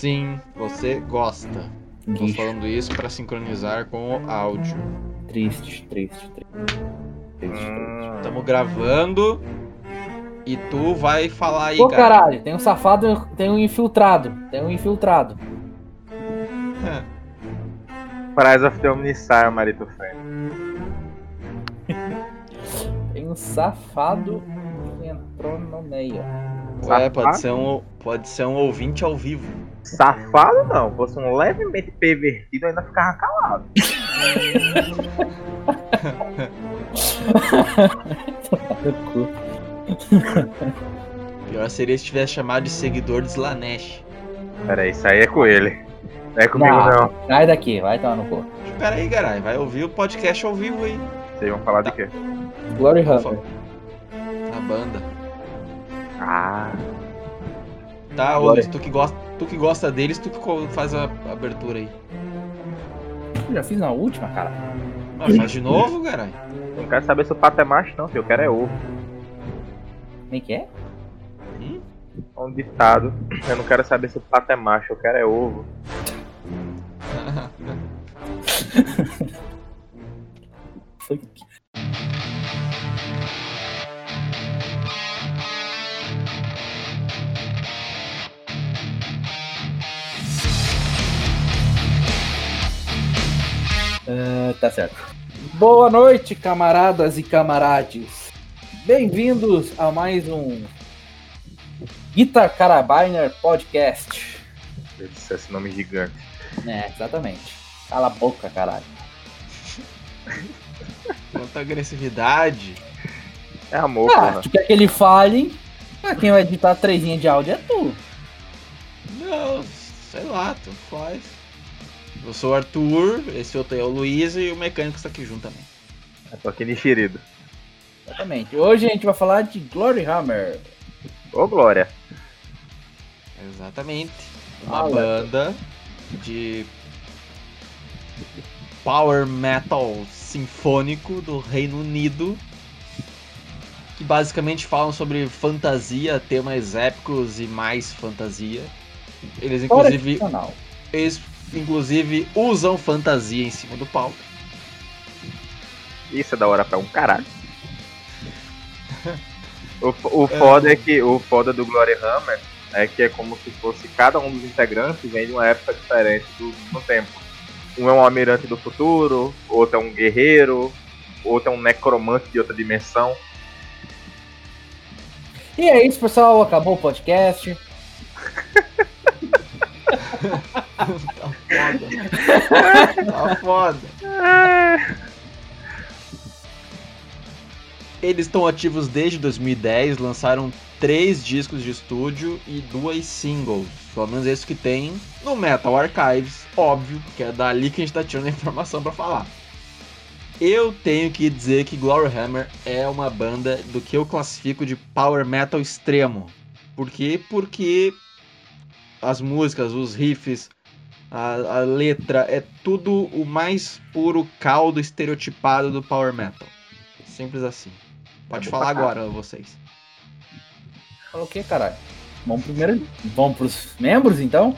Sim, você gosta. Tô Guicho. falando isso pra sincronizar com o áudio. Triste, triste, triste. Triste, Estamos gravando e tu vai falar aí, Pô, cara. caralho, tem um safado, tem um infiltrado. Tem um infiltrado. Prize of the Omnissar, Marito. Tem um safado que entrou no meio. Ué, pode ser, um, pode ser um ouvinte ao vivo. Safado não, fosse um levemente pervertido, eu ainda ficava calado. Pior seria se tivesse chamado de seguidor de Slanesh. Pera aí, isso aí é com ele. Não é comigo Não. não. Sai daqui, vai tomar no cu. Espera aí, caralho. Vai ouvir o podcast ao vivo aí. Vocês vão falar de quê? Glory Hunter. A banda. Ah, Tá, ô Agora- Luiz, tu que, gosta, tu que gosta deles, tu que faz a abertura aí. Eu já fiz na última, cara. Ah, faz de novo, caralho. eu não quero saber se o pato é macho não, filho. Eu quero é ovo. Como é que é? Hum? É um ditado. Eu não quero saber se o pato é macho, eu quero é ovo. Foi que- Ah, tá certo. Boa noite, camaradas e camarades. Bem-vindos a mais um Guitar Carabiner Podcast. Eu disse esse nome gigante. É, exatamente. Cala a boca, caralho. Quanta agressividade. É amor, Ah, porra. tu quer que ele fale? Ah, quem vai editar a trezinha de áudio é tu. Não, sei lá, tu faz. Eu sou o Arthur, esse outro aí é o Luiz e o mecânico está aqui junto também. Eu tô aqui enxerido. Exatamente. Hoje a gente vai falar de Glory Hammer. Ô, Glória. Exatamente. Uma Fala. banda de power metal sinfônico do Reino Unido que basicamente falam sobre fantasia, temas épicos e mais fantasia. Eles inclusive, eles inclusive usam fantasia em cima do palco. Isso é da hora pra um caralho. O, o foda é que o foda do Glory Hammer é que é como se fosse cada um dos integrantes vem de uma época diferente do, no tempo. Um é um almirante do futuro, outro é um guerreiro, outro é um necromante de outra dimensão. E é isso, pessoal. Acabou o podcast. tá foda. tá foda. Eles estão ativos desde 2010, lançaram três discos de estúdio e duas singles. Pelo menos isso que tem no Metal Archives, óbvio, que é dali que a gente tá tirando a informação pra falar. Eu tenho que dizer que Glory Hammer é uma banda do que eu classifico de power metal extremo. Por quê? Porque as músicas, os riffs, a, a letra é tudo o mais puro caldo estereotipado do power metal. Simples assim. Pode É falar agora, vocês. Falou o quê, caralho? Vamos primeiro. Vamos pros membros, então?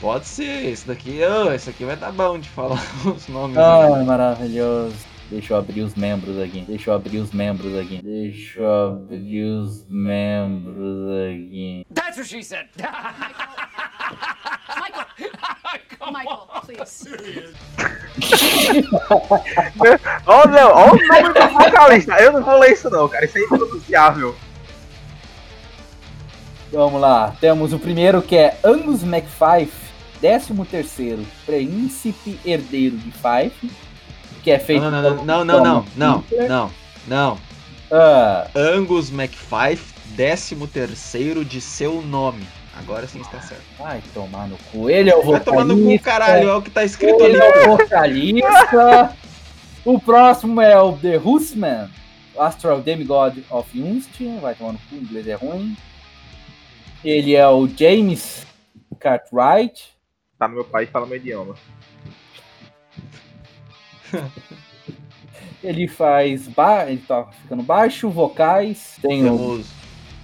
Pode ser, esse daqui, oh, esse aqui vai dar bom de falar os nomes. Ai, maravilhoso. Deixa eu abrir os membros aqui. Deixa eu abrir os membros aqui. Deixa eu abrir os membros aqui. That's what she said. Michael. Michael, please. Ó, não, ó o nome do vocalista. Eu não vou ler isso não, cara. Isso é impronunciável. Vamos lá. Temos o primeiro que é Angus MacFife, 13 terceiro príncipe herdeiro de Fife, que é feito Não, não, não, não, não, não, não, não, não. Ah, Angus MacFife, 13 terceiro de seu nome. Agora sim está certo. vai tomar no cu. Ele é o Vai vocalista. tomar no cu, caralho, é o que tá escrito ali. Ele é o vocalista. o próximo é o The Husman, Astral Demigod of Unst. Vai tomar no cu, o inglês é ruim. Ele é o James Cartwright. Tá no meu país, fala meu idioma. Ele faz. Ba... Ele tá ficando baixo, vocais. Tem o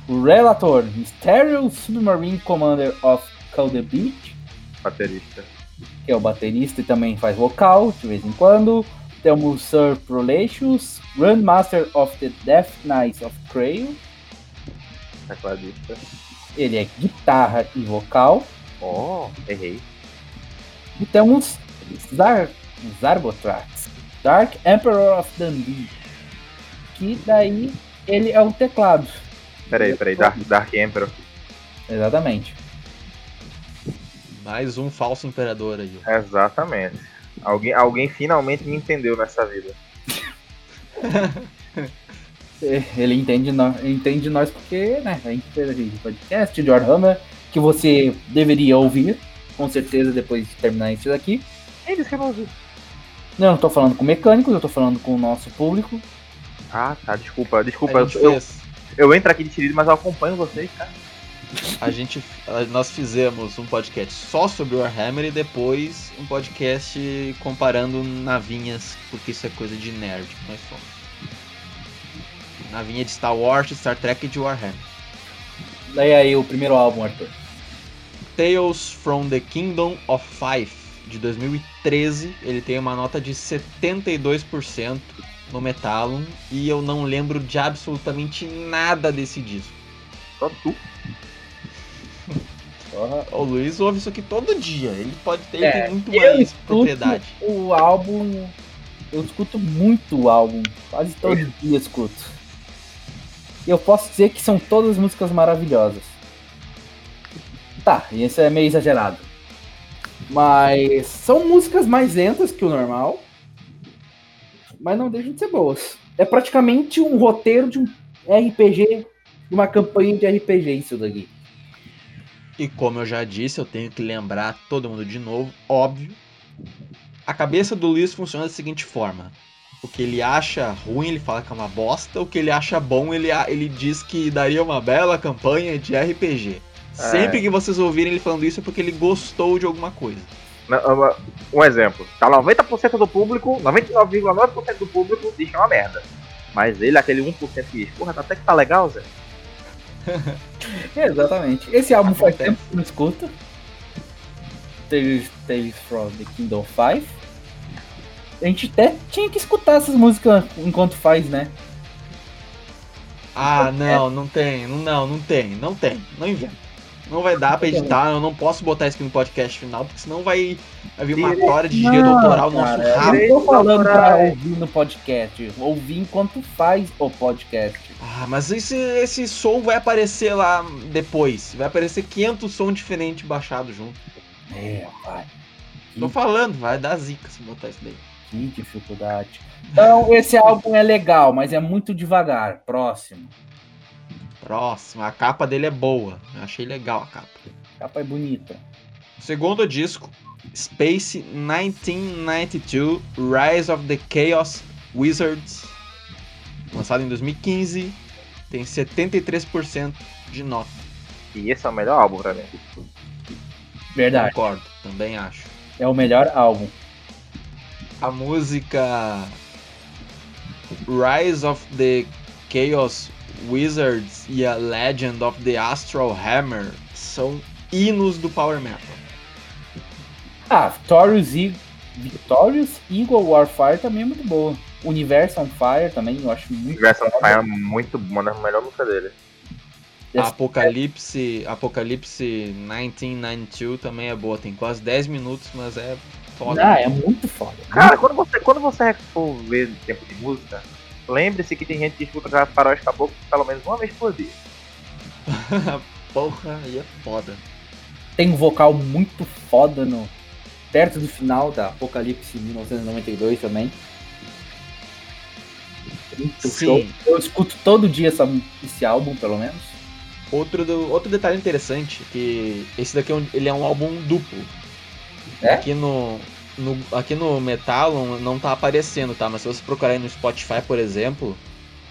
Relator, Stereo Submarine Commander of the Beat, Baterista. que é o baterista e também faz vocal de vez em quando. Temos Sir Prolatius, Grandmaster of the Death Knights of Crail. Tecladista. Ele é guitarra e vocal. Oh, errei. E temos Zar Zarbotrax, Dark Emperor of Dundee. Que daí ele é o teclado. Peraí, peraí. Dark, Dark Emperor. Exatamente. Mais um falso imperador aí. Exatamente. Alguém, alguém finalmente me entendeu nessa vida. Ele entende nós, entende nós porque, né, a gente fez aquele podcast de Warhammer que você deveria ouvir, com certeza, depois de terminar isso daqui. Quem disse que não ouvi? Não, eu não tô falando com mecânicos, eu tô falando com o nosso público. Ah, tá. Desculpa, desculpa. Eu, eu. Eu entro aqui de tirido, mas eu acompanho vocês, cara. A gente, nós fizemos um podcast só sobre Warhammer e depois um podcast comparando navinhas, porque isso é coisa de nerd que nós somos. Navinha de Star Wars, Star Trek e de Warhammer. Daí aí o primeiro álbum, Arthur. Tales from the Kingdom of Five, de 2013, ele tem uma nota de 72% no Metallum e eu não lembro de absolutamente nada desse disco. Só tu. Porra. O Luiz ouve isso aqui todo dia, ele pode ter ele É, tem muito eu mais escuto propriedade. o álbum. Eu escuto muito o álbum. Quase todo dia eu escuto. E eu posso dizer que são todas músicas maravilhosas. Tá, isso é meio exagerado. Mas são músicas mais lentas que o normal. Mas não deixam de ser boas. É praticamente um roteiro de um RPG, de uma campanha de RPG isso daqui. E como eu já disse, eu tenho que lembrar todo mundo de novo, óbvio. A cabeça do Luiz funciona da seguinte forma: o que ele acha ruim, ele fala que é uma bosta, o que ele acha bom, ele, ele diz que daria uma bela campanha de RPG. Sempre que vocês ouvirem ele falando isso é porque ele gostou de alguma coisa. Um exemplo. Tá 90% do público, 99,9% do público diz que é uma merda. Mas ele, aquele 1% que diz, porra, até que tá legal, Zé. Exatamente. Esse álbum faz Acontece. tempo que eu não escuto. Tales, Tales from the Kingdom 5. A gente até tinha que escutar essas músicas enquanto faz, né? Ah, não, não tem, não, não, não tem, não tem, não inventa. Não vai dar pra editar, eu não posso botar isso aqui no podcast final, porque senão vai, vai vir uma Direito- tora de direito autoral no nosso cara, rabo. eu não tô falando pra ouvir no podcast. Ouvir enquanto faz o podcast. Ah, mas esse, esse som vai aparecer lá depois. Vai aparecer 500 sons diferentes baixados junto. É, vai. Tô falando, vai dar zica se botar isso daí. Que dificuldade. Então, esse álbum é legal, mas é muito devagar. Próximo. Próximo, a capa dele é boa. Eu achei legal a capa. A capa é bonita. Segundo disco, Space 1992 Rise of the Chaos Wizards. Lançado em 2015. Tem 73% de nota. E esse é o melhor álbum pra mim. Verdade. Concordo, também acho. É o melhor álbum. a música Rise of the Chaos Wizards e a Legend of the Astral Hammer são hinos do Power Metal. Ah, Victorious, E- Victorious Eagle Warfire também é muito boa. Universe on Fire também, eu acho muito Universo on Fire é muito uma das melhores músicas dele. Essa- Apocalipse, Apocalipse 1992 também é boa, tem quase 10 minutos, mas é foda. Ah, é muito foda. Cara, quando você, quando você for ver tempo de música, lembre-se que tem gente que escuta faróis caboclos pelo menos uma vez por dia. Porra, aí é foda. Tem um vocal muito foda no perto do final da Apocalipse 1992 também. Muito Sim. show. Eu escuto todo dia essa, esse álbum, pelo menos. Outro, do- outro detalhe interessante, que esse daqui é um, ele é um álbum duplo. É? Aqui no, no, aqui no Metallum não tá aparecendo, tá? Mas se você procurar aí no Spotify, por exemplo,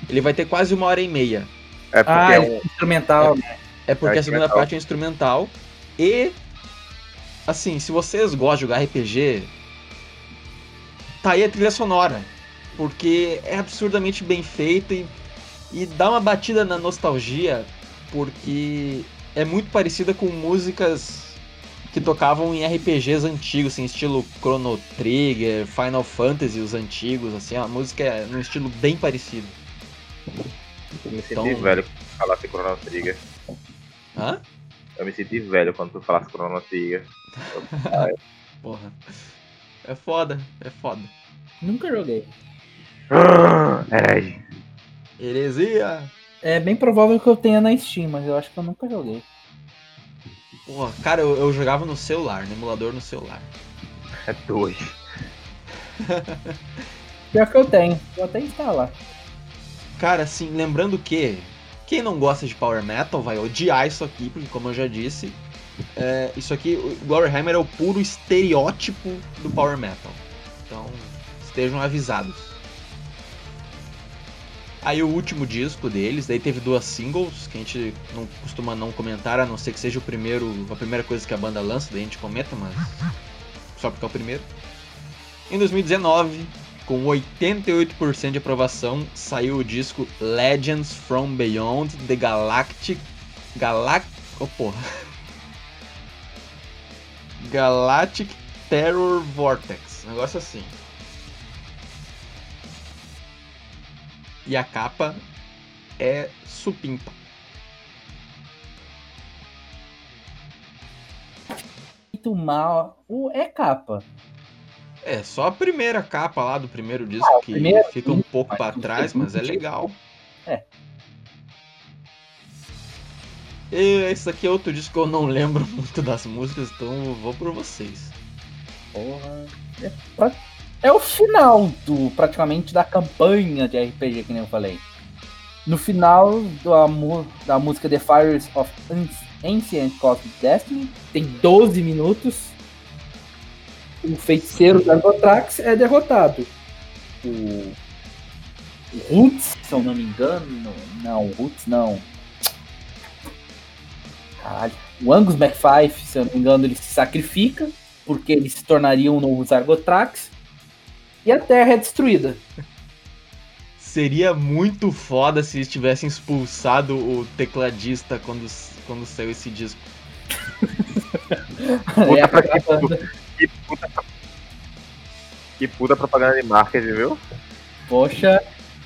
ele vai ter quase uma hora e meia. É porque Ah, é é um. instrumental. É porque É a segunda parte é instrumental. E, assim, se vocês gostam de jogar RPG, tá aí a trilha sonora. Porque é absurdamente bem feita e, e dá uma batida na nostalgia, porque é muito parecida com músicas que tocavam em RPGs antigos, assim, estilo Chrono Trigger, Final Fantasy, os antigos, assim, a música é num estilo bem parecido. Eu me senti Então- velho quando tu falasse Chrono Trigger. Hã? Eu me senti velho quando tu falasse Chrono Trigger. Porra. É foda, é foda. Nunca joguei. Herege. Heresia! É bem provável que eu tenha na Steam, mas eu acho que eu nunca joguei. Porra, cara, eu, eu jogava no celular, no emulador no celular. É dois. Pior que eu tenho. Vou até instalar. Cara, assim, lembrando que quem não gosta de Power Metal vai odiar isso aqui, porque como eu já disse, é, isso aqui, o Glory Hammer é o puro estereótipo do Power Metal. Então, estejam avisados. Aí o último disco deles, daí teve duas singles, que a gente não costuma não comentar, a não ser que seja o primeiro, a primeira coisa que a banda lança, daí a gente comenta, mas só porque é o primeiro. Em 2019, com 88% de aprovação, saiu o disco Legends from Beyond the Galactic. Galac. Oh, porra. Galactic Terror Vortex. Negócio assim. E a capa é supimpa. Muito mal. O é capa. É, só a primeira capa lá do primeiro disco Ah, que primeiro, fica um pouco o trás, mas é legal. é. E esse aqui é outro disco que eu não lembro muito das músicas, então vou por vocês. Porra. É, é o final do praticamente da campanha de RPG, que nem eu falei. No final mu- da música The Fires of Ancient Cosmic Destiny, tem 12 minutos. O feiticeiro da Gotrax é derrotado. O, Roots, se eu não me engano, não, Roots não. Caralho. O Angus McFife, se eu não me engano, ele se sacrifica porque ele se tornaria um novo Zargotrax. E a Terra é destruída. Seria muito foda se eles tivessem expulsado o tecladista quando, quando saiu esse disco. É a pra propaganda. Que puta, que puta propaganda de marketing, viu? Poxa,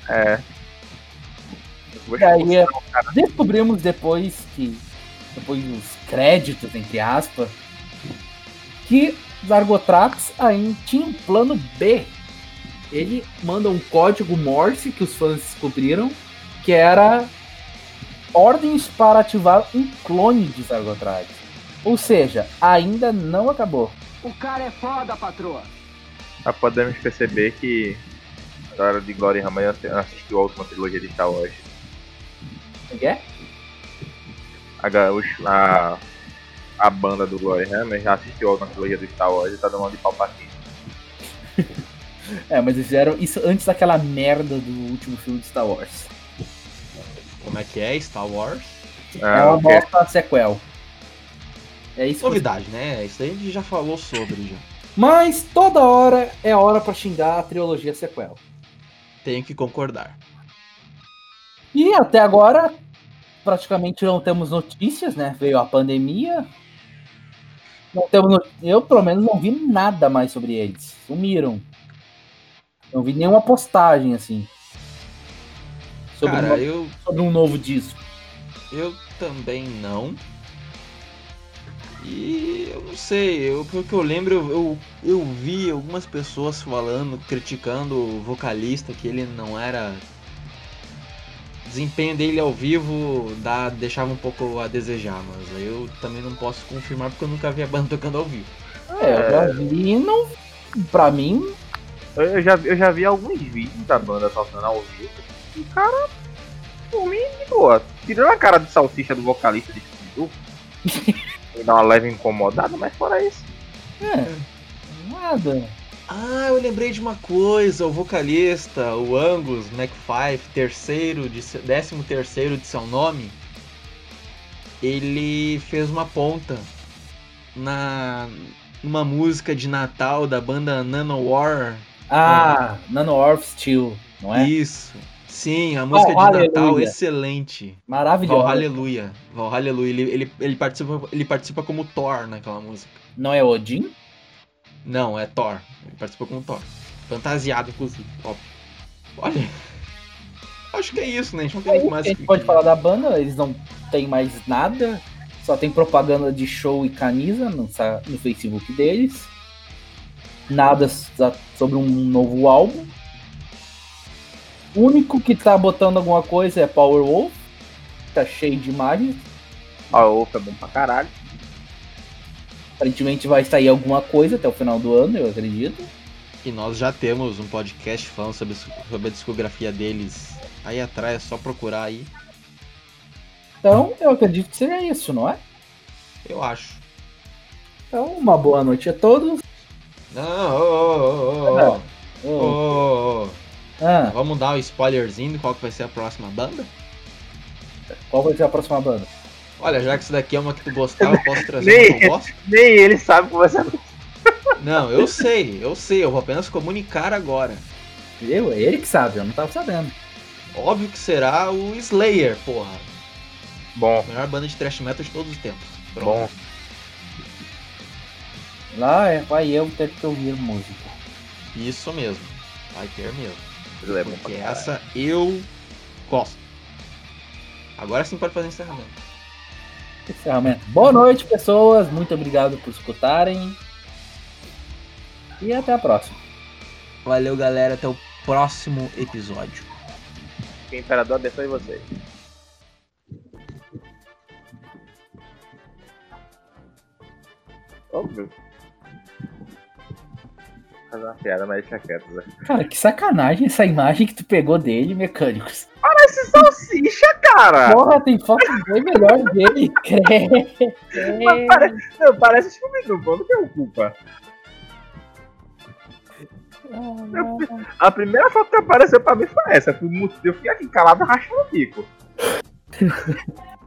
É. e aí é, descobrimos depois que. Depois dos créditos, entre aspas, que Zargotrax ainda tinha um plano B. Ele manda um código Morse que os fãs descobriram, que era ordens para ativar um clone de Zargotrax. Ou seja, ainda não acabou. O cara é foda, patroa. Já podemos perceber que a galera de Glory Hammer assistiu a última trilogia de Star Wars. Como é? A, a, a banda do Glory Hammer já assistiu a última trilogia do Star Wars e tá dando uma de Palpatine. É, mas eles fizeram isso antes daquela merda do último filme de Star Wars. Como é que é? Star Wars? É Ah, uma bosta sequel. É isso que Novidade, né? Isso aí a gente já falou sobre já. Mas toda hora é hora pra xingar a trilogia sequel. Tenho que concordar. E até agora, praticamente não temos notícias, né? Veio a pandemia. Não temos no- Eu, pelo menos, não vi nada mais sobre eles. Sumiram. Não vi nenhuma postagem, assim. Sobre, Cara, um, eu, sobre um novo disco. eu também não. E eu não sei, eu, pelo que eu lembro, eu, eu, eu vi algumas pessoas falando, criticando o vocalista, que ele não era. O desempenho dele ao vivo dá, deixava um pouco a desejar, mas eu também não posso confirmar porque eu nunca vi a banda tocando ao vivo. É, eu já vi e não. Pra mim, Eu, já, eu já vi alguns vídeos da banda tocando ao vivo. E cara, por mim, de boa. Tirando a cara de salsicha do vocalista de Scooby-Doo, me dá uma leve incomodada, mas fora isso. é. Nada. Ah, eu lembrei de uma coisa, o vocalista, o Angus McFife, terceiro de, décimo terceiro de seu nome, ele fez uma ponta na numa música de Natal da banda Nanowar. Ah, Nano Orf Steel, não é? Isso. Sim, a música Val de Natal Aleluia. excelente. Val Maravilhosa. Aleluia. Val Aleluia. Ele, ele, ele, participa, ele participa como Thor naquela música. Não é Odin? Não, é Thor. Ele participa como Thor. Fantasiado, inclusive. Óbvio. Olha. Acho que é isso, né? A gente não tem É mais a gente pode falar da banda, eles não tem mais nada, só tem propaganda de show e camisa no, no Facebook deles. Nada sobre um novo álbum. O único que tá botando alguma coisa é Power Wolf, tá cheio de imagens. O Wolf é bom pra caralho. Aparentemente vai sair alguma coisa até o final do ano, eu acredito. E nós já temos um podcast falando sobre, sobre a discografia deles. Aí atrás é só procurar aí. Então eu acredito que seja isso, não é? Eu acho. Então, uma boa noite a todos. Não, ô, ô, ô, ô. Ah, Vamos dar um spoilerzinho de qual que vai ser a próxima banda? qual vai ser a próxima banda? Olha, já que isso daqui é uma que tu gostava, eu posso trazer Nem- que eu gosto? Nem ele sabe como vai ser. Não, eu sei, eu sei, eu vou apenas comunicar agora. Eu, é ele que sabe, eu não tava sabendo. Óbvio que será o Slayer, porra. Bom, melhor banda de thrash metal de todos os tempos. Pronto. bom. Lá é, vai eu ter que ouvir música. Isso mesmo. Vai ter mesmo. É Porque essa eu gosto. Agora sim pode fazer encerramento. Encerramento. Boa noite, pessoas. Muito obrigado por escutarem. E até a próxima. Valeu, galera. Até o próximo episódio. Que o Imperador abençoe vocês. Óbvio. Fazer uma piada, mas deixa quieto, Zé. Cara, que sacanagem essa imagem que tu pegou dele, mecânicos. Parece salsicha, cara! Porra, tem foto bem melhor dele. Credo. Mas parece, não, parece Scooby-Doo, pô, não tem culpa. A primeira foto que apareceu pra mim foi essa. Eu fui, eu fiquei aqui calado rachando o bico.